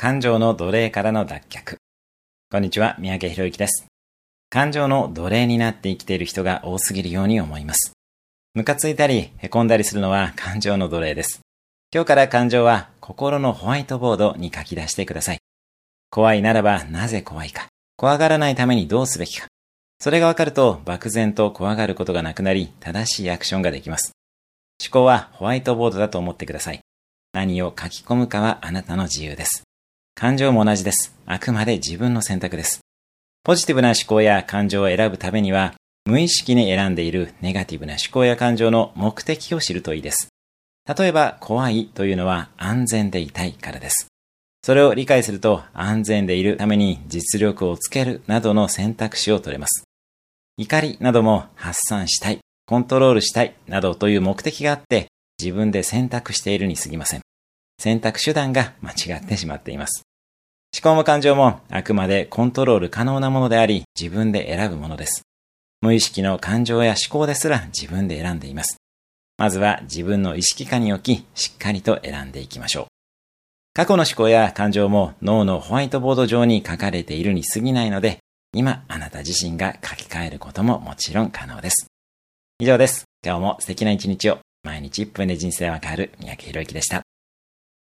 感情の奴隷からの脱却。こんにちは、三宅博之です。感情の奴隷になって生きている人が多すぎるように思います。ムカついたり、凹んだりするのは 感情の奴隷です。今日から感情は心のホワイトボードに書き出してください。怖いならばなぜ怖いか。怖がらないためにどうすべきか。それがわかると漠然と怖がることがなくなり、正しいアクションができます。思考はホワイトボードだと思ってください。何を書き込むかはあなたの自由です。感情も同じです。あくまで自分の選択です。ポジティブな思考や感情を選ぶためには、無意識に選んでいるネガティブな思考や感情の目的を知るといいです。例えば、怖いというのは安全でいたいからです。それを理解すると安全でいるために実力をつけるなどの選択肢を取れます。怒りなども発散したい、コントロールしたいなどという目的があって自分で選択しているに過ぎません。選択手段が間違ってしまっています。思考も感情もあくまでコントロール可能なものであり、自分で選ぶものです。無意識の感情や思考ですら自分で選んでいます。まずは自分の意識下に置き、しっかりと選んでいきましょう。過去の思考や感情も脳のホワイトボード上に書かれているに過ぎないので、今あなた自身が書き換えることももちろん可能です。以上です。今日も素敵な一日を。毎日1分で人生は変わる三宅宏之でした。